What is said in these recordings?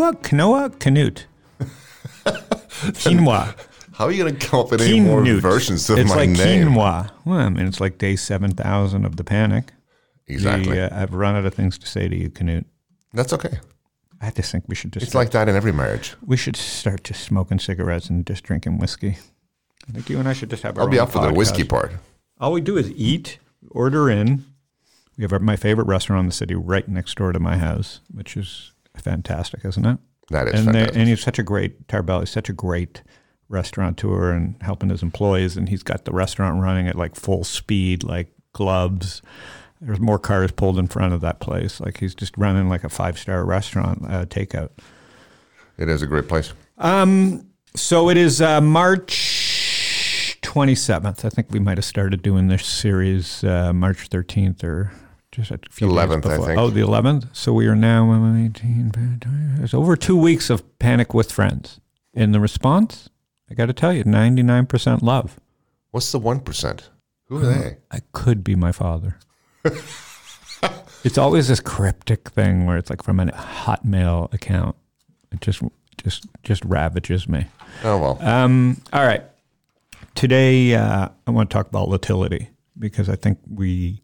Quinoa, quinoa, canute. Quinoa. How are you going to come up with any more versions of it's my like name? quinoa. Well, I mean, it's like day 7,000 of the panic. Exactly. The, uh, I've run out of things to say to you, Canute. That's okay. I just think we should just It's like that in every marriage. we should start just smoking cigarettes and just drinking whiskey. I think you and I should just have our I'll be up for the whiskey part. All we do is eat, order in. We have our, my favorite restaurant in the city right next door to my house, which is fantastic, isn't it? That is and fantastic. and he's such a great Tarbell. He's such a great restaurateur and helping his employees. And he's got the restaurant running at like full speed, like gloves. There's more cars pulled in front of that place. Like he's just running like a five star restaurant uh, takeout. It is a great place. Um, so it is uh, March 27th. I think we might have started doing this series uh, March 13th or just a few days 11th, I think. Oh, the 11th. So we are now uh, 18. It's over two weeks of panic with friends. In the response, I got to tell you, 99% love. What's the 1%? Who are they? I could be my father. it's always this cryptic thing where it's like from a Hotmail account. It just just just ravages me. Oh, well. Um, all right. Today, uh, I want to talk about volatility because I think we,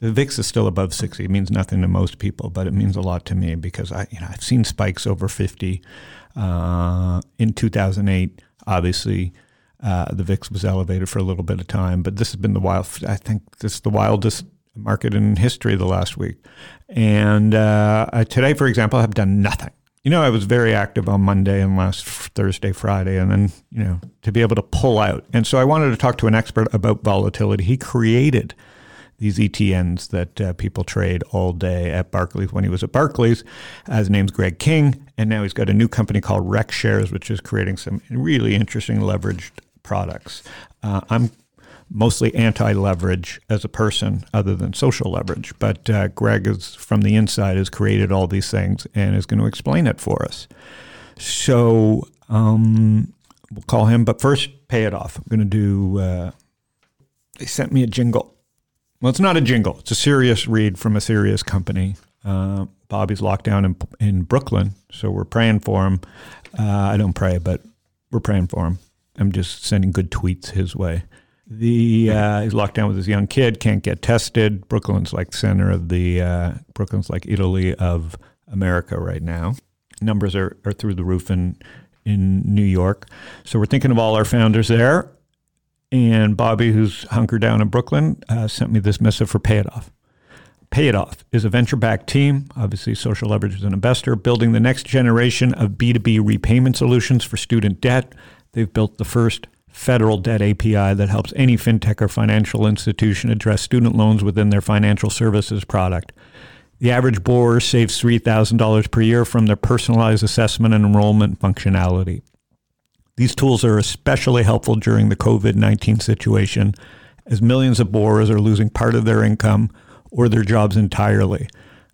the VIX is still above 60. It means nothing to most people, but it means a lot to me because I, you know, I've seen spikes over 50. Uh, in 2008, obviously, uh, the VIX was elevated for a little bit of time, but this has been the wild, I think this is the wildest market in history the last week. And uh, today, for example, I've done nothing. You know, I was very active on Monday and last Thursday, Friday, and then, you know, to be able to pull out. And so I wanted to talk to an expert about volatility. He created these ETNs that uh, people trade all day at Barclays when he was at Barclays. His name's Greg King, and now he's got a new company called Rex Shares, which is creating some really interesting leveraged products. Uh, I'm mostly anti-leverage as a person other than social leverage but uh, greg is from the inside has created all these things and is going to explain it for us so um, we'll call him but first pay it off i'm going to do uh, they sent me a jingle well it's not a jingle it's a serious read from a serious company uh, bobby's locked down in, in brooklyn so we're praying for him uh, i don't pray but we're praying for him i'm just sending good tweets his way the uh, he's locked down with his young kid, can't get tested. Brooklyn's like center of the uh, Brooklyn's like Italy of America right now. Numbers are, are through the roof in in New York. So we're thinking of all our founders there. And Bobby, who's hunkered down in Brooklyn, uh, sent me this missive for Pay It Off. Pay It Off is a venture backed team, obviously, Social Leverage is an investor, building the next generation of B2B repayment solutions for student debt. They've built the first federal debt API that helps any fintech or financial institution address student loans within their financial services product. The average borrower saves $3,000 per year from their personalized assessment and enrollment functionality. These tools are especially helpful during the COVID 19 situation, as millions of borrowers are losing part of their income or their jobs entirely.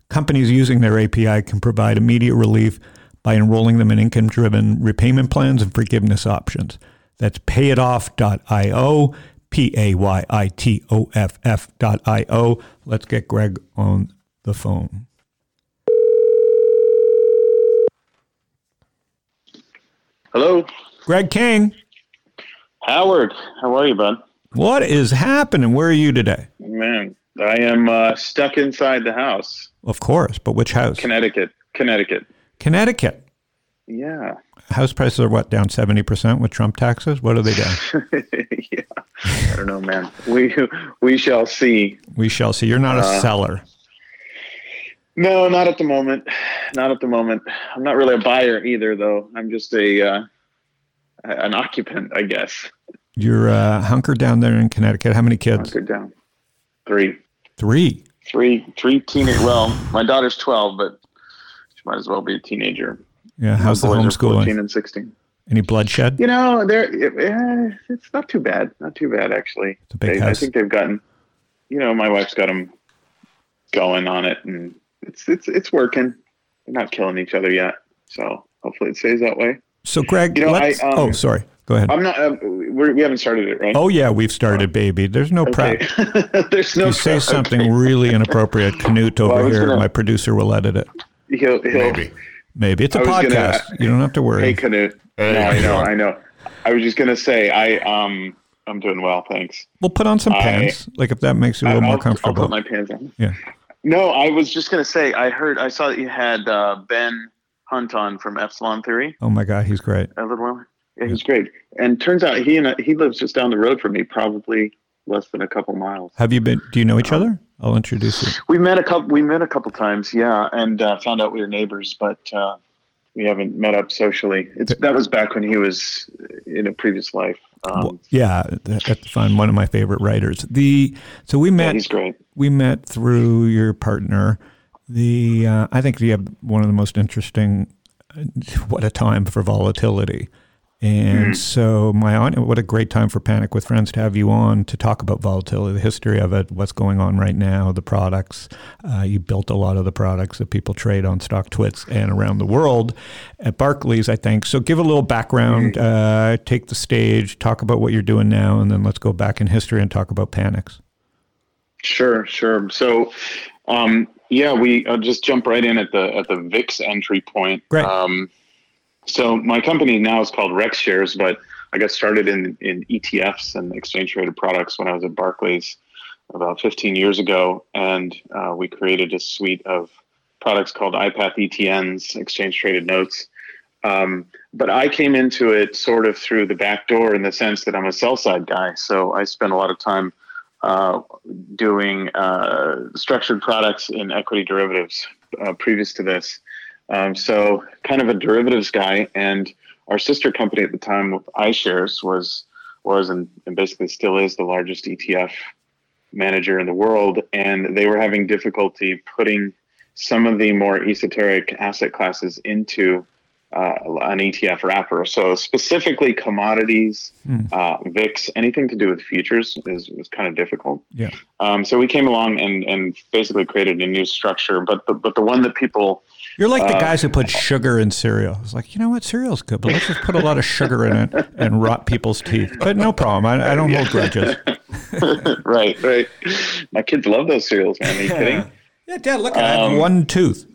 Companies using their API can provide immediate relief by enrolling them in income driven repayment plans and forgiveness options. That's payitoff.io, P A Y I T O F F.io. Let's get Greg on the phone. Hello, Greg King, Howard. How are you, bud? what is happening? Where are you today? Man, I am uh, stuck inside the house. Of course, but which house? Connecticut. Connecticut. Connecticut. Yeah. House prices are what, down 70% with Trump taxes? What are they down? yeah. I don't know, man. We we shall see. we shall see. You're not a Uh, seller. No, not at the moment. Not at the moment. I'm not really a buyer either, though. I'm just a uh, an occupant, I guess. You're uh, hunkered down there in Connecticut. How many kids? Hunkered down. Three, Three. three, three teenage. Well, my daughter's 12, but she might as well be a teenager. Yeah. How's the homeschooling? 14 and 16. Any bloodshed? You know, they're eh, it's not too bad. Not too bad actually. It's a big They- I think they've gotten. You know, my wife's got them going on it, and it's it's it's working. They're not killing each other yet, so hopefully it stays that way. So, Greg, You know, let's. I, um, oh, sorry. Go ahead. I'm not. Uh, we're, we haven't started it, right? oh, yeah, we've started, baby. There's no prep. Okay. There's no. You say something Okay. really inappropriate, Canute over was here, gonna- my producer will edit it. He'll, he'll, Maybe. Maybe it's a was gonna- podcast. you don't have to worry. Hey, Canute. Hey, no, I know. I know. I was just gonna say, I um, I'm doing well, thanks. we'll put on some I- pants, like if that makes you a little I'll, more I'll comfortable. put my pants on. yeah. No, I was just gonna say, I heard, I saw that you had uh, Ben Hunt on from Epsilon Theory Oh my God, he's great. a little while. Yeah, he's great. And turns out he and I, he lives just down the road from me, probably less than a couple miles. Have you been? Do you know each other? I'll introduce you. We met a couple. We met a couple times, yeah, and uh, found out we were neighbors, but uh, we haven't met up socially. It's that was back when he was in a previous life. Um, Well, yeah, that- that's fun. One of my favorite writers. The so we yeah, met. he's great. we met through your partner. The uh, I think you have one of the most interesting. What a time for volatility, and so my audience. What a great time for Panic with Friends to have you on to talk about volatility, the history of it, what's going on right now, the products. Uh, you built a lot of the products that people trade on Stock Twits and around the world at Barclays, I think. So give a little background, uh, take the stage, talk about what you're doing now, and then let's go back in history and talk about Panics. Sure, sure. So, um, yeah, we I'll just jump right in at the at the VIX entry point. Great. Um, so my company now is called Rex Shares, but I got started in in ETFs and exchange traded products when I was at Barclays about 15 years ago, and uh, we created a suite of products called iPath ETNs, exchange traded notes. Um, but I came into it sort of through the back door in the sense that I'm a sell side guy. So I spent a lot of time uh, doing uh, structured products in equity derivatives uh, previous to this. Um, so kind of a derivatives guy, and our sister company at the time, iShares, was was and, and basically still is the largest ETF manager in the world, and they were having difficulty putting some of the more esoteric asset classes into uh, an ETF wrapper. So specifically commodities, uh, VIX, anything to do with futures is was kind of difficult. Yeah. Um, so we came along and, and basically created a new structure, but the, but the one that people You're like the Uh, guys who put sugar in cereal. It's like, you know what, cereal's good, but let's just put a lot of sugar in it and rot people's teeth. But no problem. I, I don't hold grudges. right, right. My kids love those cereals, man. Are you kidding? Yeah, Dad, look, I have Um, one tooth.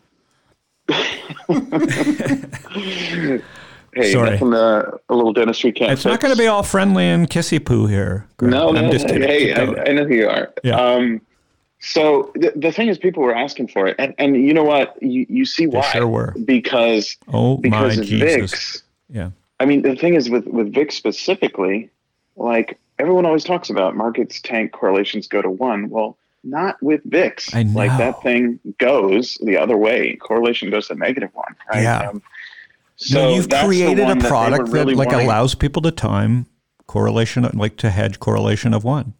Hey, Sorry. nothing, uh, a little dentistry can't. It's not going to be all friendly and kissy poo here. Greg. No, I'm no. just kidding. Hey, I. I know who you are. Yeah. Um, so the, the thing is, people were asking for it, and and you know what? You you see why? sure were. Because oh, my because of Jesus. VIX. Yeah. I mean, the thing is with with VIX specifically, like everyone always talks about markets tank correlations go to one. Well, not with VIX. I Like that thing goes the other way. Correlation goes to negative one. Right? Yeah. Um, So so you've created a one that product that, like wanting. allows people to time correlation, like to hedge correlation of one.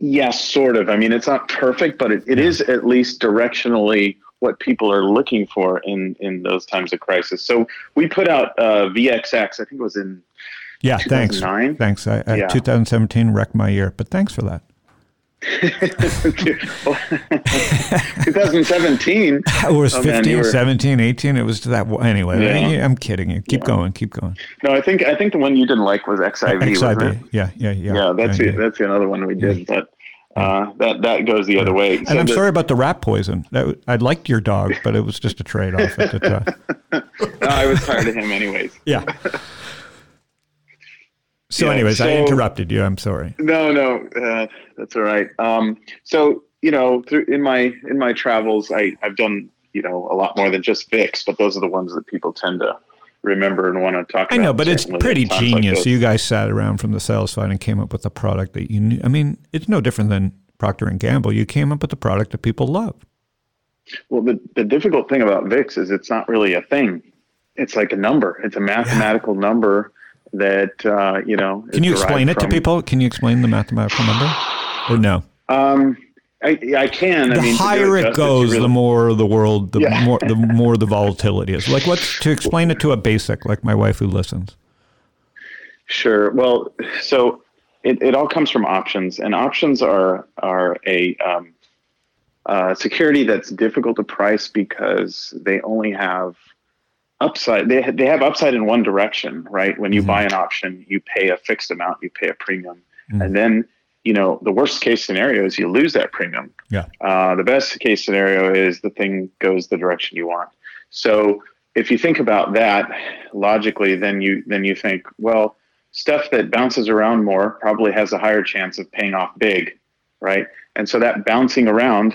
Yes, sort of. I mean, it's not perfect, but it, it is at least directionally what people are looking for in in those times of crisis. So we put out uh, VXX. I think it was in Yeah, thanks. 2009? Thanks. I, I, Yeah. 2017 wrecked my year, but thanks for that. 2017. It was Oh, 15, man, were- 17, 18. It was to that. Anyway, Yeah. I'm kidding you. Keep going. Keep going. No, I think I think the one you didn't like was XIV. it? Yeah, yeah, yeah. Yeah, that's yeah, the, that's another one we did, but uh, that that goes the other way. And I'm sorry about the rat poison. That, I liked your dog, but it was just a trade off at the time. I was tired of him, anyways. Yeah. So, Yeah, anyways, I interrupted you. I'm sorry. No, no, uh, that's all right. Um, so you know, through in my in my travels, I I've done you know a lot more than just VIX, but those are the ones that people tend to remember and want to talk about. I know, but it's pretty like genius. this. you guys sat around from the sales side and came up with a product that you knew. I mean, it's no different than Procter and Gamble. You came up with a product that people love. Well, the, the difficult thing about VIX is it's not really a thing. It's like a number. It's a mathematical number that uh, you know. Can you explain it derived to people? Can you explain the mathematical number? Or no? Um, I, I can. The I mean, higher it goes, really, the more the world, the yeah. more the more the volatility is. Like, what's to explain it to a basic, like my wife who listens. Sure. Well, so it, it all comes from options, and options are are a um, uh, security that's difficult to price because they only have upside. They they have upside in one direction, right? When you mm-hmm. buy an option, you pay a fixed amount, you pay a premium, mm-hmm. and then you know the worst case scenario is you lose that premium. Yeah. Uh, the best case scenario is the thing goes the direction you want. So if you think about that logically, then you then you think, well, stuff that bounces around more probably has a higher chance of paying off big, right? And so that bouncing around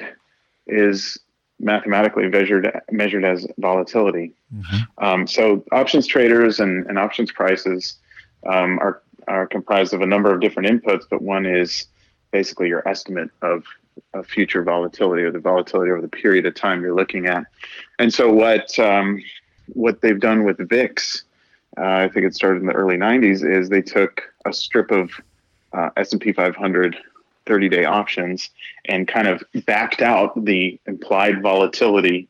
is mathematically measured measured as volatility. Mm-hmm. Um, so options traders and, and options prices um, are are comprised of a number of different inputs, but one is basically your estimate of, of future volatility or the volatility over the period of time you're looking at. And so what um, what they've done with VIX, uh, I think it started in the early 90s, is they took a strip of uh, S&P 500 30 day options and kind of backed out the implied volatility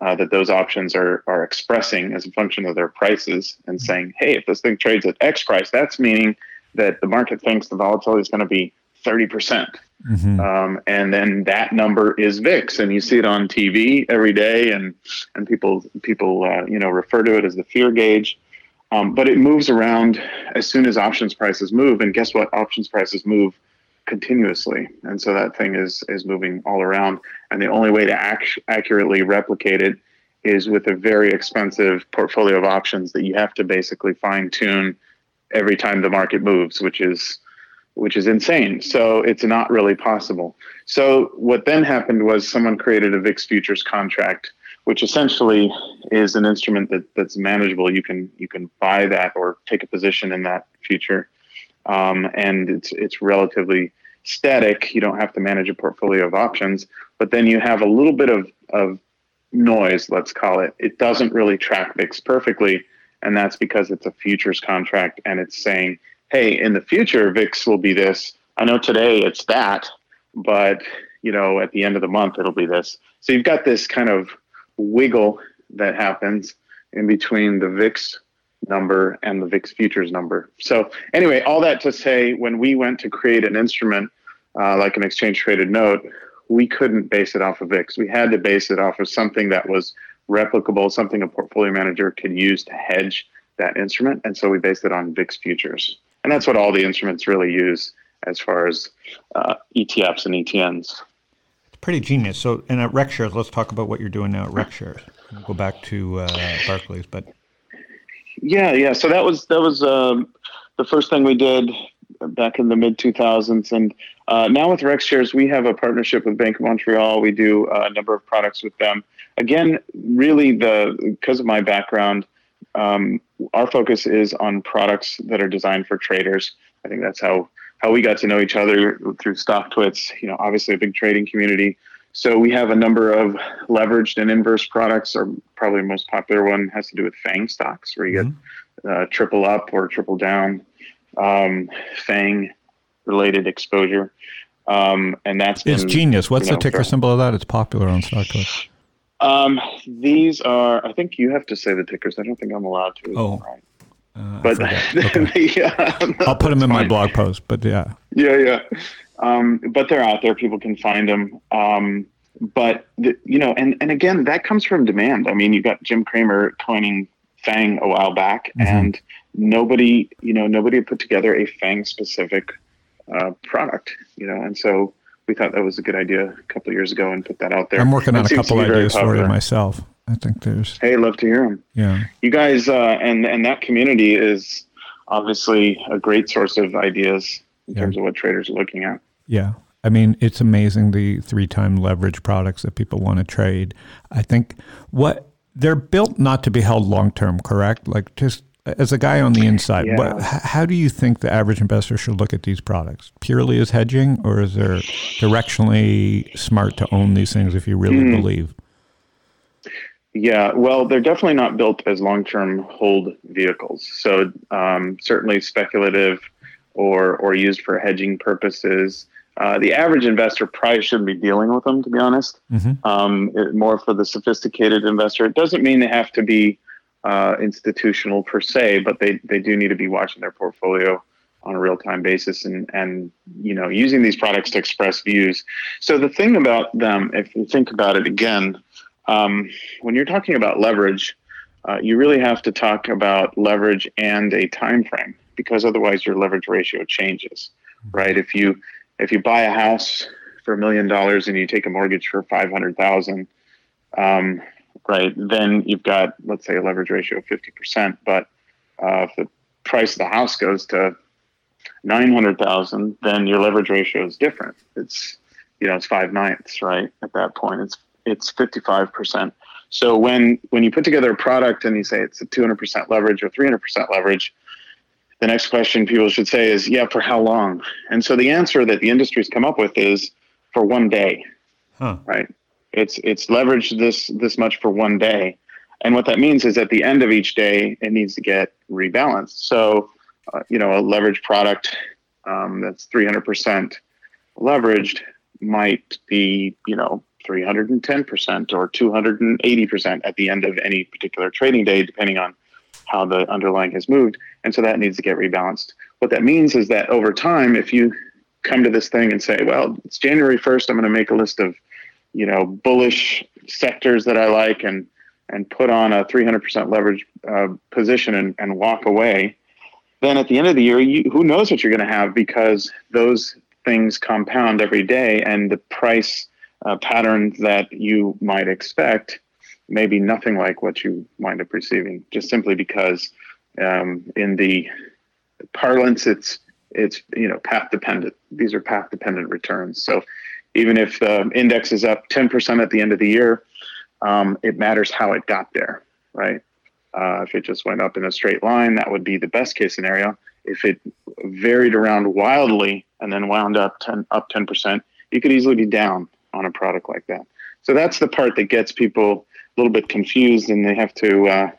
uh, that those options are, are expressing as a function of their prices and saying, hey, if this thing trades at X price, that's meaning that the market thinks the volatility is going to be 30%. percent mm hmm um, and then that number is VIX, and you see it on TV every day, and and people people uh, you know refer to it as the fear gauge. Um, but it moves around as soon as options prices move, and guess what? Options prices move continuously. And so that thing is is moving all around. And the only way to act, accurately replicate it is with a very expensive portfolio of options that you have to basically fine tune every time the market moves which is which is insane. So it's not really possible. So what then happened was someone created a VIX futures contract which essentially is an instrument that, that's manageable. You can you can buy that or take a position in that future um, and it's it's relatively static. You don't have to manage a portfolio of options, but then you have a little bit of of noise, let's call it. It doesn't really track VIX perfectly, and that's because it's a futures contract and it's saying, hey, in the future VIX will be this. I know today it's that, but you know at the end of the month it'll be this. So you've got this kind of wiggle that happens in between the VIX number and the VIX futures number. So anyway, all that to say, when we went to create an instrument uh, like an exchange traded note, we couldn't base it off of VIX. We had to base it off of something that was replicable, something a portfolio manager could use to hedge that instrument. And so we based it on VIX futures. And that's what all the instruments really use as far as uh, ETFs and ETNs. It's pretty genius. So, and at RexShares, let's talk about what you're doing now at RexShares. We'll go back to uh, Barclays, but yeah, yeah. So that was that was um, the first thing we did back in the mid 2000s, and uh, now with RexShares, we have a partnership with Bank of Montreal. We do a number of products with them. Again, really, the because of my background, um, our focus is on products that are designed for traders. I think that's how how we got to know each other through StockTwits. You know, obviously a big trading community. So we have a number of leveraged and inverse products. Our probably most popular one has to do with FANG stocks, where you mm-hmm. get uh, triple up or triple down um, FANG related exposure. Um, and that's it's been, genius. What's you know, the ticker symbol of that? It's popular on StockTwits. Um, these are. I think you have to say the tickers. I don't think I'm allowed to. Oh, right. Uh, but okay. yeah, no, I'll put them in fine. my blog post. But yeah, yeah, yeah. Um, but they're out there. People can find them. Um, but the, you know, and and again, that comes from demand. I mean, you got Jim Cramer coining Fang a while back, mm-hmm. and nobody, you know, nobody put together a Fang specific uh, product. You know, and so we thought that was a good idea a couple years ago and put that out there. I'm working on a couple ideas for you myself. I think there's. Hey, love to hear them. Yeah, you guys, uh, and and that community is obviously a great source of ideas in yeah. terms of what traders are looking at. Yeah. I mean, it's amazing the three time leverage products that people want to trade. I think what they're built not to be held long term, correct? Like, just as a guy on the inside, yeah. what, how do you think the average investor should look at these products? Purely as hedging, or is there directionally smart to own these things if you really mm. believe? Yeah, well, they're definitely not built as long term hold vehicles. So, um, certainly speculative or or used for hedging purposes. Uh, the average investor probably shouldn't be dealing with them, to be honest. Um, it- more for the sophisticated investor. It doesn't mean they have to be uh, institutional per se, but they, they do need to be watching their portfolio on a real time basis and, and you know using these products to express views. So the thing about them, if you think about it again, um, when you're talking about leverage, uh, you really have to talk about leverage and a time frame because otherwise your leverage ratio changes, right? If you if you buy a house for a million dollars and you take a mortgage for five hundred thousand, um, right? Then you've got let's say a leverage ratio of fifty percent. But uh, if the price of the house goes to nine hundred thousand, then your leverage ratio is different. It's you know it's five ninths, right? At that point, it's it's fifty five percent. So when when you put together a product and you say it's a two hundred percent leverage or three hundred percent leverage, the next question people should say is, yeah, for how long? And so the answer that the industry's come up with is for one day, Huh. right? It's it's leveraged this this much for one day, and what that means is at the end of each day, it needs to get rebalanced. So, uh, you know, a leveraged product um, that's three hundred percent leveraged might be, you know, 310% or 280% at the end of any particular trading day, depending on how the underlying has moved. And so that needs to get rebalanced. What that means is that over time, if you come to this thing and say, well, it's January 1st, I'm going to make a list of, you know, bullish sectors that I like and, and put on a 300% leverage uh, position and, and walk away, then at the end of the year, you, who knows what you're going to have because those things compound every day and the price uh, patterns that you might expect may be nothing like what you wind up receiving, just simply because um, in the parlance, it's it's you know path dependent. These are path dependent returns. So even if the index is up 10% at the end of the year, um, it matters how it got there, right? Uh, if it just went up in a straight line, that would be the best case scenario. If it varied around wildly and then wound up 10, up 10%, you could easily be down on a product like that. So that's the part that gets people little bit confused and they have to, uh,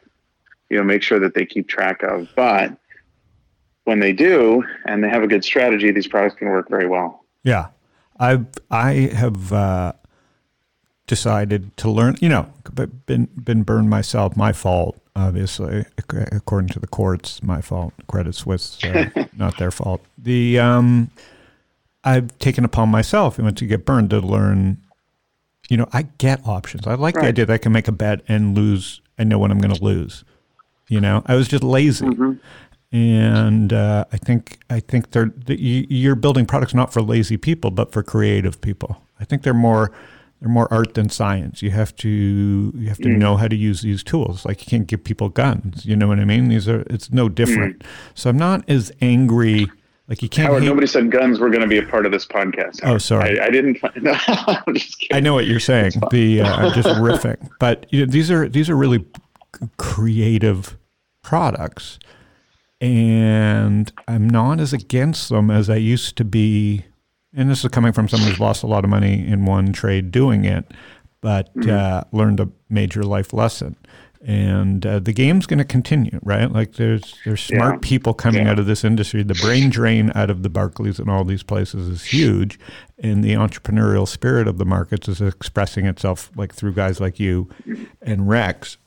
you know, make sure that they keep track of. But when they do and they have a good strategy, these products can work very well. Yeah, I've I have uh, decided to learn. You know, been been burned myself. My fault, obviously, according to the courts. My fault. Credit Suisse, uh, not their fault. The um, I've taken upon myself, and to get burned, to learn. You know, I get options. I like the idea that I can make a bet and lose. I know when I'm going to lose. You know, I was just lazy mm-hmm. and uh, I think I think they're the, you- you're building products not for lazy people, but for creative people. I think they're more they're more art than science. You have to you have to mm. know how to use these tools. Like you can't give people guns. You know what I mean? These are it's no different. Mm. So I'm not as angry. Like you can't. Howard, hate- nobody said guns were going to be a part of this podcast. Oh, sorry. I, I didn't. Find, no, I'm just kidding. I know what you're saying. The uh, I'm just riffing, but you know, these are these are really creative products, and I'm not as against them as I used to be. And this is coming from someone who's lost a lot of money in one trade doing it, but uh, learned a major life lesson. And uh, the game's going to continue, right? Like there's there's smart Yeah. people coming Yeah. out of this industry. The brain drain out of the Barclays and all these places is huge, and the entrepreneurial spirit of the markets is expressing itself like through guys like you and Rex.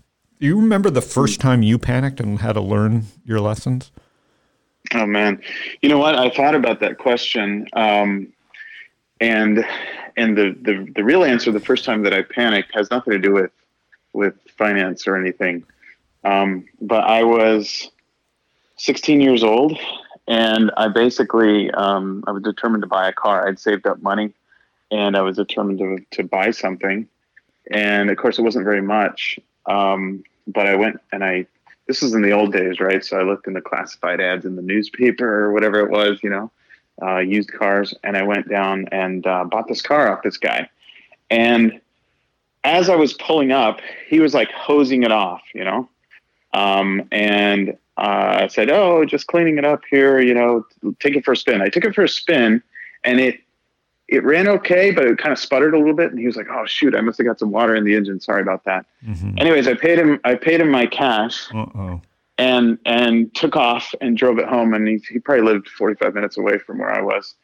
Do you remember the first time you panicked and had to learn your lessons? Oh man, you know what? I thought about that question, um, and and the, the the real answer the first time that I panicked has nothing to do with with finance or anything. Um, but I was 16 years old, and I basically um, I was determined to buy a car. I'd saved up money, and I was determined to to buy something. And of course, it wasn't very much. Um, but I went and I this was in the old days, right? So I looked in the classified ads in the newspaper or whatever it was, you know, uh, used cars, and I went down and uh, bought this car off this guy. And as I was pulling up, he was like hosing it off, you know, um, and uh, I said, "Oh, just cleaning it up here, you know, take it for a spin." I took it for a spin, and it it ran okay, but it kind of sputtered a little bit. And he was like, "Oh shoot, I must have got some water in the engine. Sorry about that." Anyways, I paid him. I paid him my cash Uh oh. and and took off and drove it home. And he, he probably lived 45 minutes away from where I was.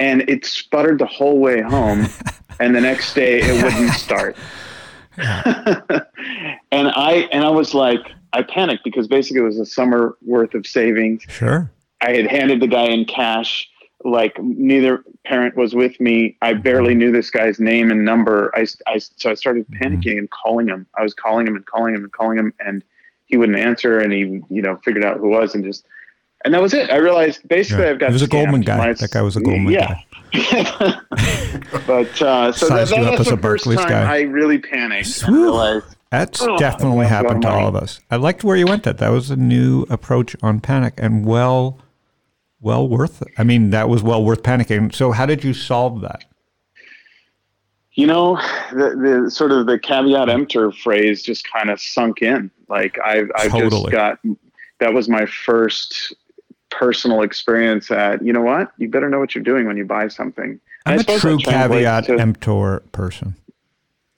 And it sputtered the whole way home. and the next day, it wouldn't start. and I and I was like, I panicked because basically it was a summer worth of savings. Sure. I had handed the guy in cash. Like neither parent was with me. I barely knew this guy's name and number. I, I so I started mm-hmm. panicking and calling him. I was calling him and calling him and calling him, and he wouldn't answer. And he, you know, figured out who was and just, and that was it. I realized basically Yeah. I've got. He was a. Goldman guy. My- That guy was a Goldman guy. yeah. but uh, so that, that as the a first time guy. I really panicked. realized That's Oh, definitely happened to all of us. I liked where you went. That that was a new approach on panic, and well, well worth. It. I mean, that was well worth panicking. So, how did you solve that? You know, the, the sort of the caveat emptor phrase just kind of sunk in. Like I've, I've Totally. just got, that was my first personal experience that you know what, you better know what you're doing when you buy something. I'm a true caveat to- emptor person.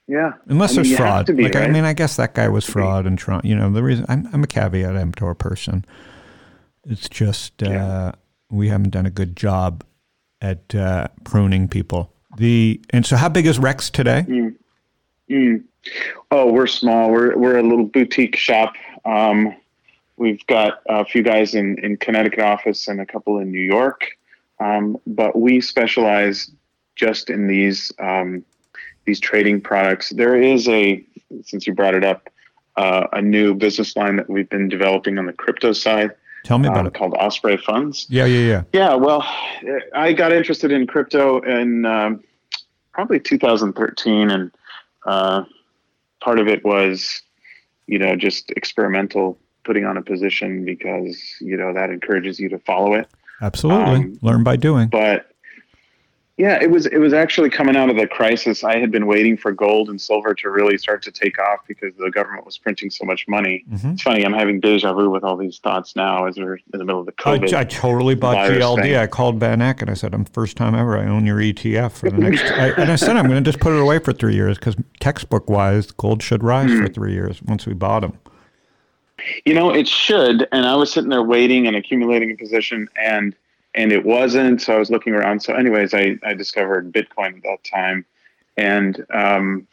Yeah. Unless I mean, there's fraud. be, like I mean, I guess that guy was fraud and Trump. You know, the reason I'm I'm a caveat emptor person. It's just uh, Yeah. we haven't done a good job at uh, pruning people. The and so how big is Rex today? Mm. Oh, we're small. We're we're a little boutique shop. Um, we've got a few guys in in Connecticut office and a couple in New York, um, but we specialize just in these um, these trading products. There is a since you brought it up, uh, a new business line that we've been developing on the crypto side Tell me about um, it. called Osprey Funds. Yeah, yeah, yeah. Yeah, well, I got interested in crypto in um, probably 2013, and uh, part of it was, you know, just experimental, putting on a position because you know that encourages you to follow it. Absolutely. Um, Learn by doing. But yeah, it was it was actually coming out of the crisis. I had been waiting for gold and silver to really start to take off because the government was printing so much money. Mhm. It's funny, I'm having deja vu with all these thoughts now as we're in the middle of the I, COVID. I totally bought GLD. thing. I called Van Eck and I said, "I'm first time ever. I own your ETF for the next." I, and I said, "I'm going to just put it away for three years because textbook wise, gold should rise Hmm. for three years once we bought them." You know, it should. And I was sitting there waiting and accumulating a position and and it wasn't. So I was looking around. So anyways, I, I discovered Bitcoin at that time and um,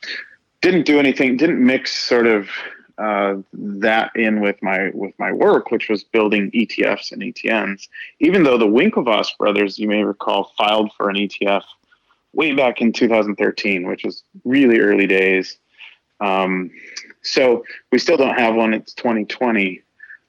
didn't do anything, didn't mix sort of uh, that in with my with my work, which was building ETFs and ETNs. Even though the Winklevoss brothers, you may recall, filed for an ETF way back in 2013, which was really early days. Um, so we still don't have one. It's 2020.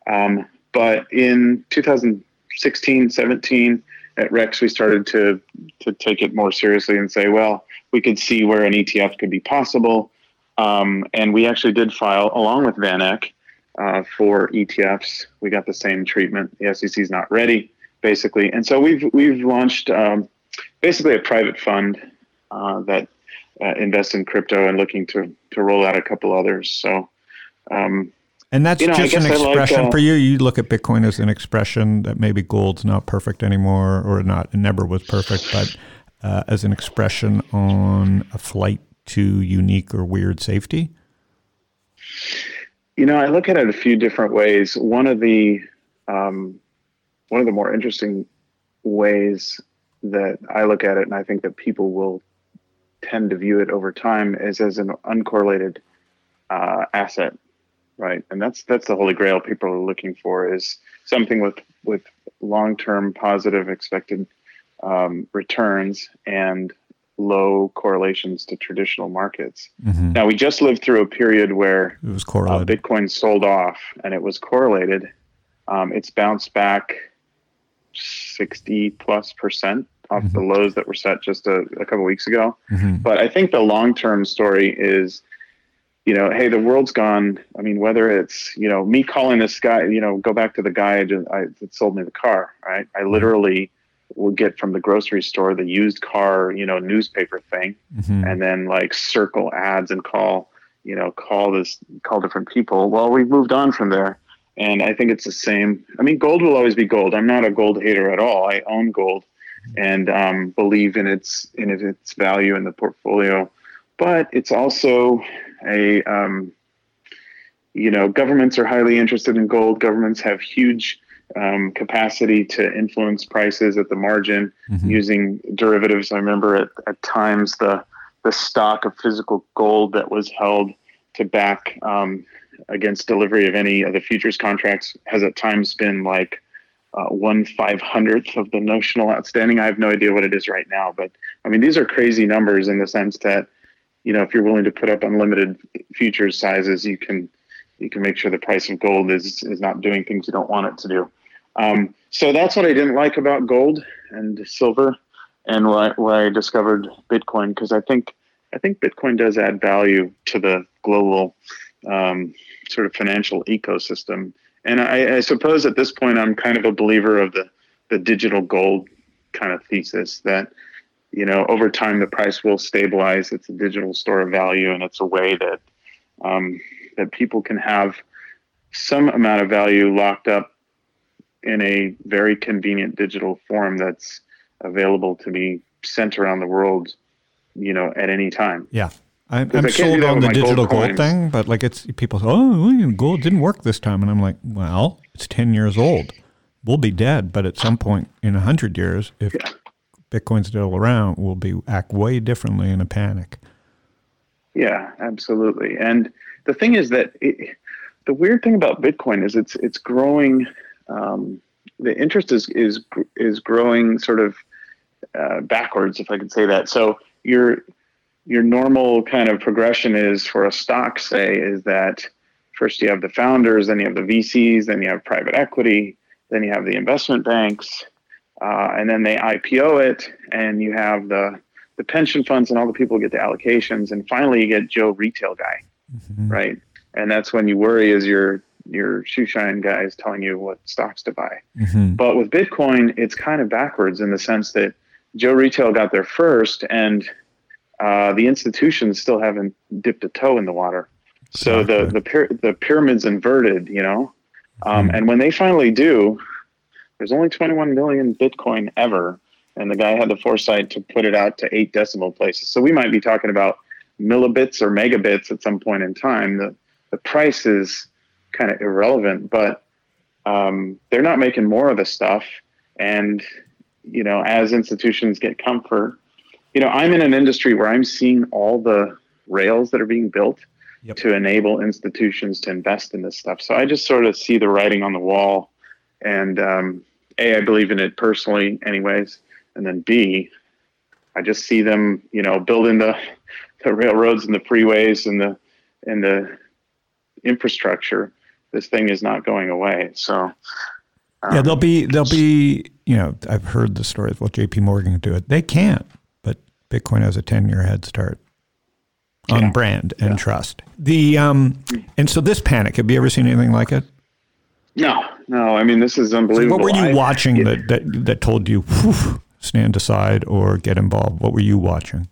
Um, but in 2016, 17, at Rex, we started to to take it more seriously and say, well, we could see where an ETF could be possible. Um, and we actually did file along with Van Eck uh, for ETFs. We got the same treatment. The SEC is not ready, basically, and so we've we've launched um, basically a private fund uh, that uh, invests in crypto and looking to to roll out a couple others. So. Um, And that's You know, just an I like, expression uh, for you. You look at Bitcoin as an expression that maybe gold's not perfect anymore, or not, it never was perfect, but uh, as an expression on a flight to unique or weird safety. You know, I look at it a few different ways. One of the um, one of the more interesting ways that I look at it, and I think that people will tend to view it over time, is as an uncorrelated uh, asset, right? And that's that's the holy grail people are looking for is something with with long term positive expected um, returns and low correlations to traditional markets. Mhm. Now we just lived through a period where It was uh, correlated. Bitcoin sold off and it was correlated. Um, it's bounced back 60 plus percent off the lows that were set just a, a couple weeks ago. Mhm. But I think the long term story is, you know, hey, the world's gone. I mean, whether it's, you know, me calling this guy, you know, go back to the guy that I, that sold me the car, right? I literally will get from the grocery store the used car, you know, newspaper thing Mhm. and then like circle ads and call you know call this call different people well we've moved on from there and i think it's the same i mean gold will always be gold i'm not a gold hater at all i own gold and um, believe in its in its value in the portfolio. But it's also a um, you know governments are highly interested in gold. Governments have huge um, capacity to influence prices at the margin using derivatives. I remember at, at times the the stock of physical gold that was held to back um, against delivery of any of the futures contracts has at times been like uh, one five hundredth of the notional outstanding. I have no idea what it is right now, but I mean these are crazy numbers in the sense that you know if you're willing to put up unlimited futures sizes, you can you can make sure the price of gold is is not doing things you don't want it to do. Um, so that's what I didn't like about gold and silver, and why, why I discovered Bitcoin because I think I think Bitcoin does add value to the global um, sort of financial ecosystem. And I, I suppose at this point I'm kind of a believer of the the digital gold kind of thesis that you know over time the price will stabilize. It's a digital store of value, and it's a way that um, that people can have some amount of value locked up in a very convenient digital form that's available to be sent around the world, you know, at any time. Yeah. I'm, I'm I can't do sold on the my gold digital gold, thing, but like it's people say, oh, gold didn't work this time. And I'm like, well, it's 10 years old. We'll be dead, but at some point in 100 years, if Bitcoin's still around, we'll be act way differently in a panic. Yeah, absolutely. And the thing is that it, the weird thing about Bitcoin is it's it's growing. Um, the interest is is is growing sort of uh, backwards, if I could say that. So your your normal kind of progression is for a stock, say, is that first you have the founders, then you have the VCs, then you have private equity, then you have the investment banks, uh, and then they IPO it, and you have the the pension funds and all the people get the allocations, and finally you get Joe Retail Guy, right? And that's when you worry is your your shoe shine guy is telling you what stocks to buy. But with Bitcoin, it's kind of backwards in the sense that Joe Retail got there first, and uh, the institutions still haven't dipped a toe in the water. So the the pyra- the pyramid's inverted, you know. Um, And when they finally do, there's only 21 million Bitcoin ever, and the guy had the foresight to put it out to eight decimal places. So we might be talking about millibits or megabits at some point in time. The the price is kind of irrelevant, but um, they're not making more of the stuff. And you know, as institutions get comfort, you know, I'm in an industry where I'm seeing all the rails that are being built Yep. to enable institutions to invest in this stuff. So I just sort of see the writing on the wall, and um, a, I believe in it personally, anyways, and then b, I just see them, you know, building the the railroads and the freeways and the and the infrastructure. This thing is not going away. So yeah, there'll be, there'll be, you know, I've heard the stories. Well, JP Morgan can do it. They can't, Bitcoin has a 10 year head start on Yeah. brand and trust. The, um, and so this panic, have you ever seen anything like it? no, no, I mean this is unbelievable. What were you I- watching that, that that told you "Whew, stand aside or get involved? What were you watching?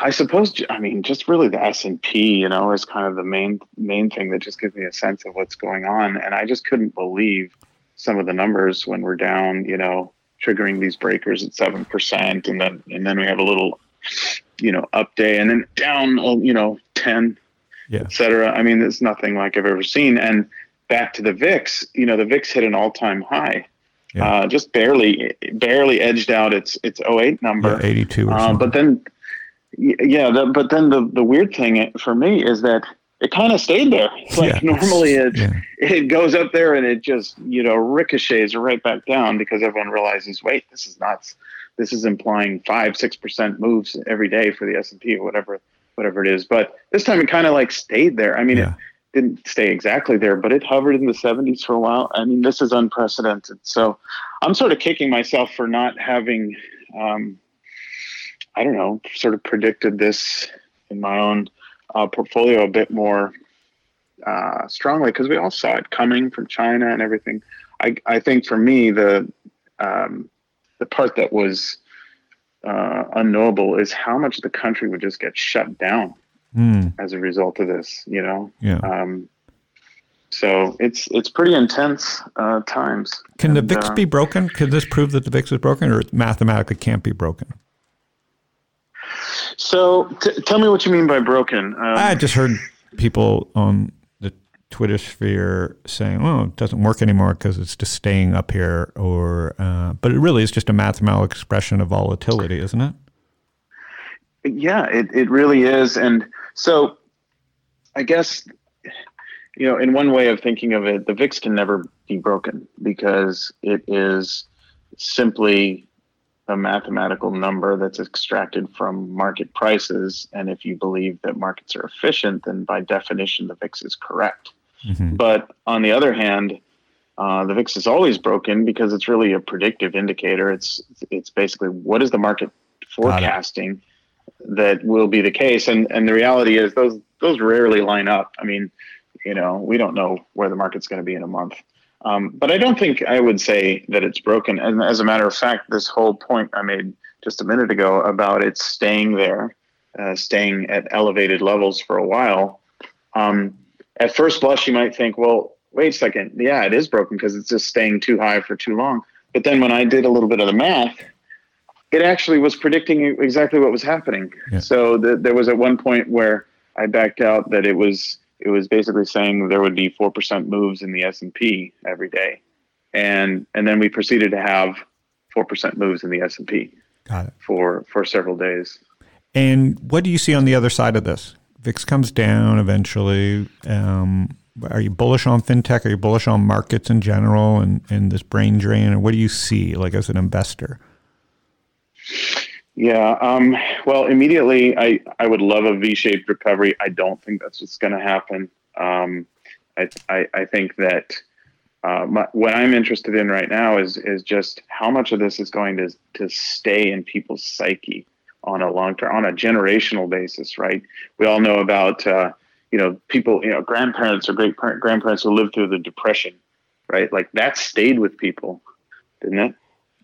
I suppose I mean just really the S and P, you know, is kind of the main main thing that just gives me a sense of what's going on, and I just couldn't believe some of the numbers when we're down, you know, triggering these breakers at seven percent, and then and then we have a little, you know, up day, and then down, oh, you know, ten, Yeah. et cetera. I mean, it's nothing like I've ever seen. And back to the VIX, you know, the VIX hit an all time high. Yeah. Uh, just barely, barely edged out its its 08 number. Yeah, 82 or Uh, but then, yeah, the, but then the, the weird thing for me is that it kind of stayed there. Like Yeah. normally it, Yeah. it goes up there and it just, you know, ricochets right back down because everyone realizes, wait, this is nuts. This is implying five, 6% moves every day for the S&P or whatever, whatever it is. But this time it kind of like stayed there. I mean, Yeah. it didn't stay exactly there, but it hovered in the 70s for a while. I mean, this is unprecedented. So I'm sort of kicking myself for not having, um, I don't know, sort of predicted this in my own uh, portfolio a bit more uh, strongly because we all saw it coming from China and everything. I, I think for me, the um, the part that was uh, unknowable is how much the country would just get shut down Mm, as a result of this. You know, yeah. um, so it's it's pretty intense uh, times. Can the VIX uh, be broken? Could this prove that the VIX is broken or it mathematically can't be broken? So t- tell me what you mean by broken. Um, I just heard people on the Twitter sphere saying, "Oh, it doesn't work anymore because it's just staying up here," or uh, but it really is just a mathematical expression of volatility, isn't it? Yeah, it, it really is. And so I guess, you know, in one way of thinking of it, the VIX can never be broken because it is simply a mathematical number that's extracted from market prices. And if you believe that markets are efficient, then by definition, the VIX is correct. Mm-hmm. But on the other hand, uh, the VIX is always broken because it's really a predictive indicator. It's it's basically what is the market forecasting that will be the case. And and the reality is those those rarely line up. I mean, you know, we don't know where the market's going to be in a month. Um, but I don't think I would say that it's broken. And as a matter of fact, this whole point I made just a minute ago about it staying there, uh, staying at elevated levels for a while. Um, at first blush, you might think, well, wait a second. Yeah, it is broken because it's just staying too high for too long. But then when I did a little bit of the math, it actually was predicting exactly what was happening. Yeah. So the, there was at one point where I backed out that it was it was basically saying there would be four percent moves in the S and P every day, and and then we proceeded to have four percent moves in the S and P. Got it. For for several days. And what do you see on the other side of this? VIX comes down eventually. Um, are you bullish on fintech? Are you bullish on markets in general and, and this brain drain? Or what do you see like as an investor? Yeah. Um, well, immediately, I, I would love a V-shaped recovery. I don't think that's what's going to happen. Um, I, I, I, think that uh, my, what I'm interested in right now is is just how much of this is going to to stay in people's psyche on a long term, on a generational basis. Right? We all know about uh, you know people, you know, grandparents or great grandparents who lived through the depression. Right? Like that stayed with people, didn't it?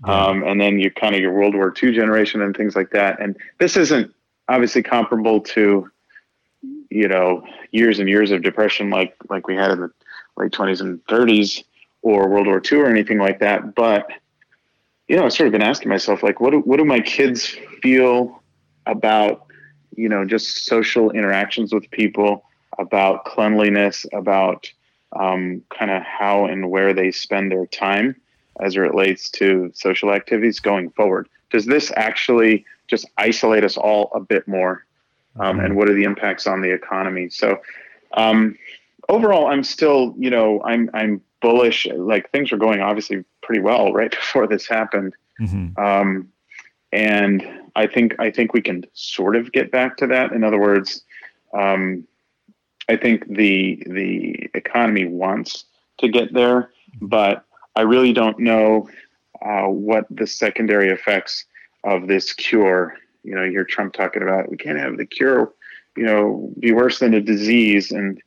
Um, and then you kind of your World War II generation and things like that. And this isn't obviously comparable to you know years and years of depression like like we had in the late 20s and 30s or World War II or anything like that. But you know, I've sort of been asking myself like, what do, what do my kids feel about you know just social interactions with people, about cleanliness, about um, kind of how and where they spend their time as it relates to social activities going forward? Does this actually just isolate us all a bit more? Um, and what are the impacts on the economy? So, um, overall, I'm still, you know, I'm I'm bullish. Like things were going obviously pretty well right before this happened, mm-hmm. um, and I think I think we can sort of get back to that. In other words, um, I think the the economy wants to get there, but I really don't know uh, what the secondary effects of this cure. You know, you hear Trump talking about we can't have the cure, you know, be worse than a disease. And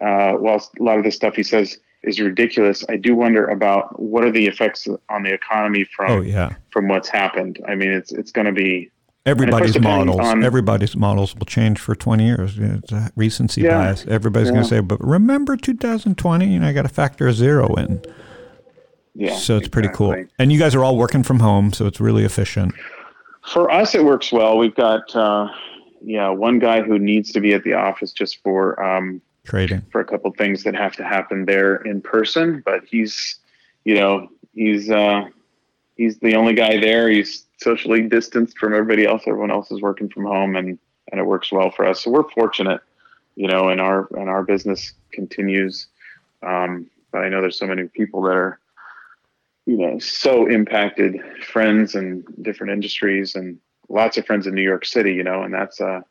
uh, while a lot of the stuff he says is ridiculous, I do wonder about what are the effects on the economy from oh, yeah. from what's happened. I mean, it's it's going to be everybody's models. On, everybody's models will change for twenty years. It's a recency yeah, bias. Everybody's yeah. going to say, but remember 2020, you know, I got to factor a zero in. Yeah. So it's exactly. pretty cool. And you guys are all working from home, so it's really efficient. For us, it works well. We've got, uh, yeah, one guy who needs to be at the office just for um, trading for a couple things that have to happen there in person. But he's, you know, he's uh, he's the only guy there. He's socially distanced from everybody else. Everyone else is working from home, and and it works well for us. So we're fortunate, you know, and our and our business continues. Um, but I know there's so many people that are you know, so impacted friends and different industries and lots of friends in New York City, you know, and that's a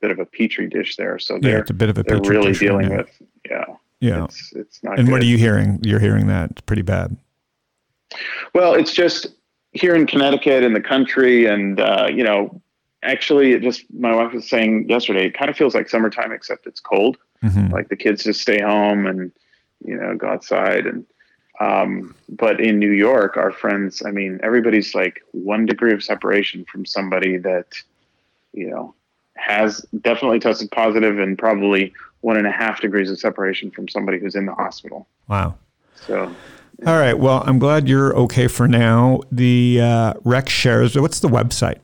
bit of a petri dish there. So they're, yeah, it's a bit of a they're really dealing with, yeah. Yeah. It's, it's not And good. what are you hearing? You're hearing that it's pretty bad. Well, it's just here in Connecticut in the country. And, uh, you know, actually it just, my wife was saying yesterday, it kind of feels like summertime, except it's cold. Mm-hmm. Like the kids just stay home and, you know, go outside and, um, but in New York, our friends, I mean, everybody's like one degree of separation from somebody that, you know, has definitely tested positive and probably one and a half degrees of separation from somebody who's in the hospital. Wow. So. All right. Well, I'm glad you're okay for now. The uh, Rex shares, what's the website?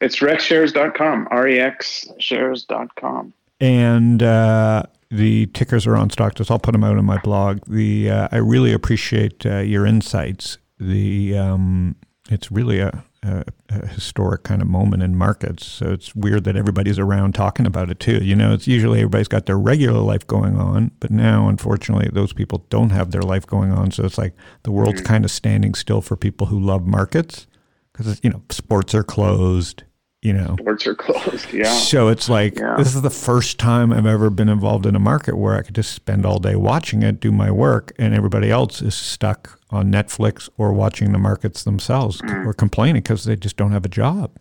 It's rexshares.com, R E X shares.com. And uh, The tickers are on Stocktwits. I'll put them out on my blog. The uh, I really appreciate uh, your insights. The um, it's really a, a, a historic kind of moment in markets. So it's weird that everybody's around talking about it too. You know, it's usually everybody's got their regular life going on, but now unfortunately those people don't have their life going on. So it's like the world's kind of standing still for people who love markets because you know sports are closed. You know, Sports are closed. Yeah. so it's like Yeah. this is the first time I've ever been involved in a market where I could just spend all day watching it, do my work, and everybody else is stuck on Netflix or watching the markets themselves Mm. or complaining because they just don't have a job.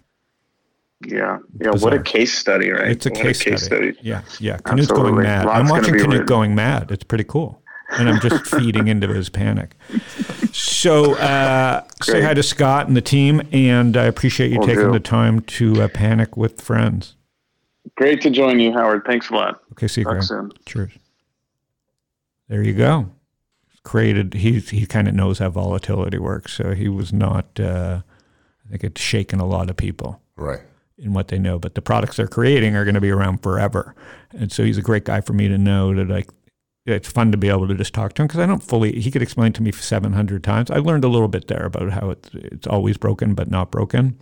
Yeah. Yeah. What a case study, right? It's a What case, study. Yeah, yeah. Canute's going mad. Lots I'm watching Canute written. going mad. It's pretty cool. And I'm just feeding into his panic. So uh, say hi to Scott and the team, and I appreciate you Will taking do. the time to uh, panic with friends. Great to join you, Howard. Thanks a lot. Okay, see you, Talk soon. Cheers. There you go. Created. He he kind of knows how volatility works, so he was not. Uh, I think it's shaken a lot of people Right. in what they know. But the products they're creating are going to be around forever, and so he's a great guy for me to know that like. It's fun to be able to just talk to him because I don't fully. He could explain to me seven hundred times. I learned a little bit there about how it's it's always broken but not broken.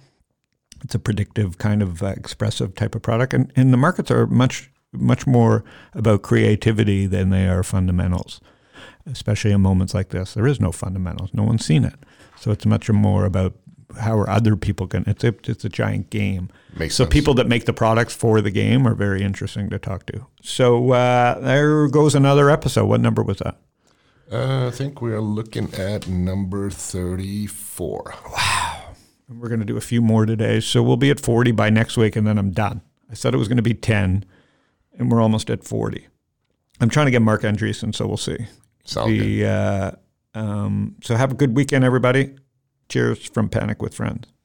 It's a predictive kind of uh, expressive type of product, and and the markets are much much more about creativity than they are fundamentals, especially in moments like this. There is no fundamentals. No one's seen it, so it's much more about how are other people going. It's a it's a giant game. Makes so sense. people that make the products for the game are very interesting to talk to. So uh, there goes another episode. What number was that? Uh, I think we are looking at number 34. Wow! And We're going to do a few more today. So we'll be at 40 by next week, and then I'm done. I said it was going to be 10, and we're almost at 40. I'm trying to get Marc Andreessen, so we'll see. Sound good. The, uh, um, so have a good weekend, everybody. Cheers from Panic with Friends.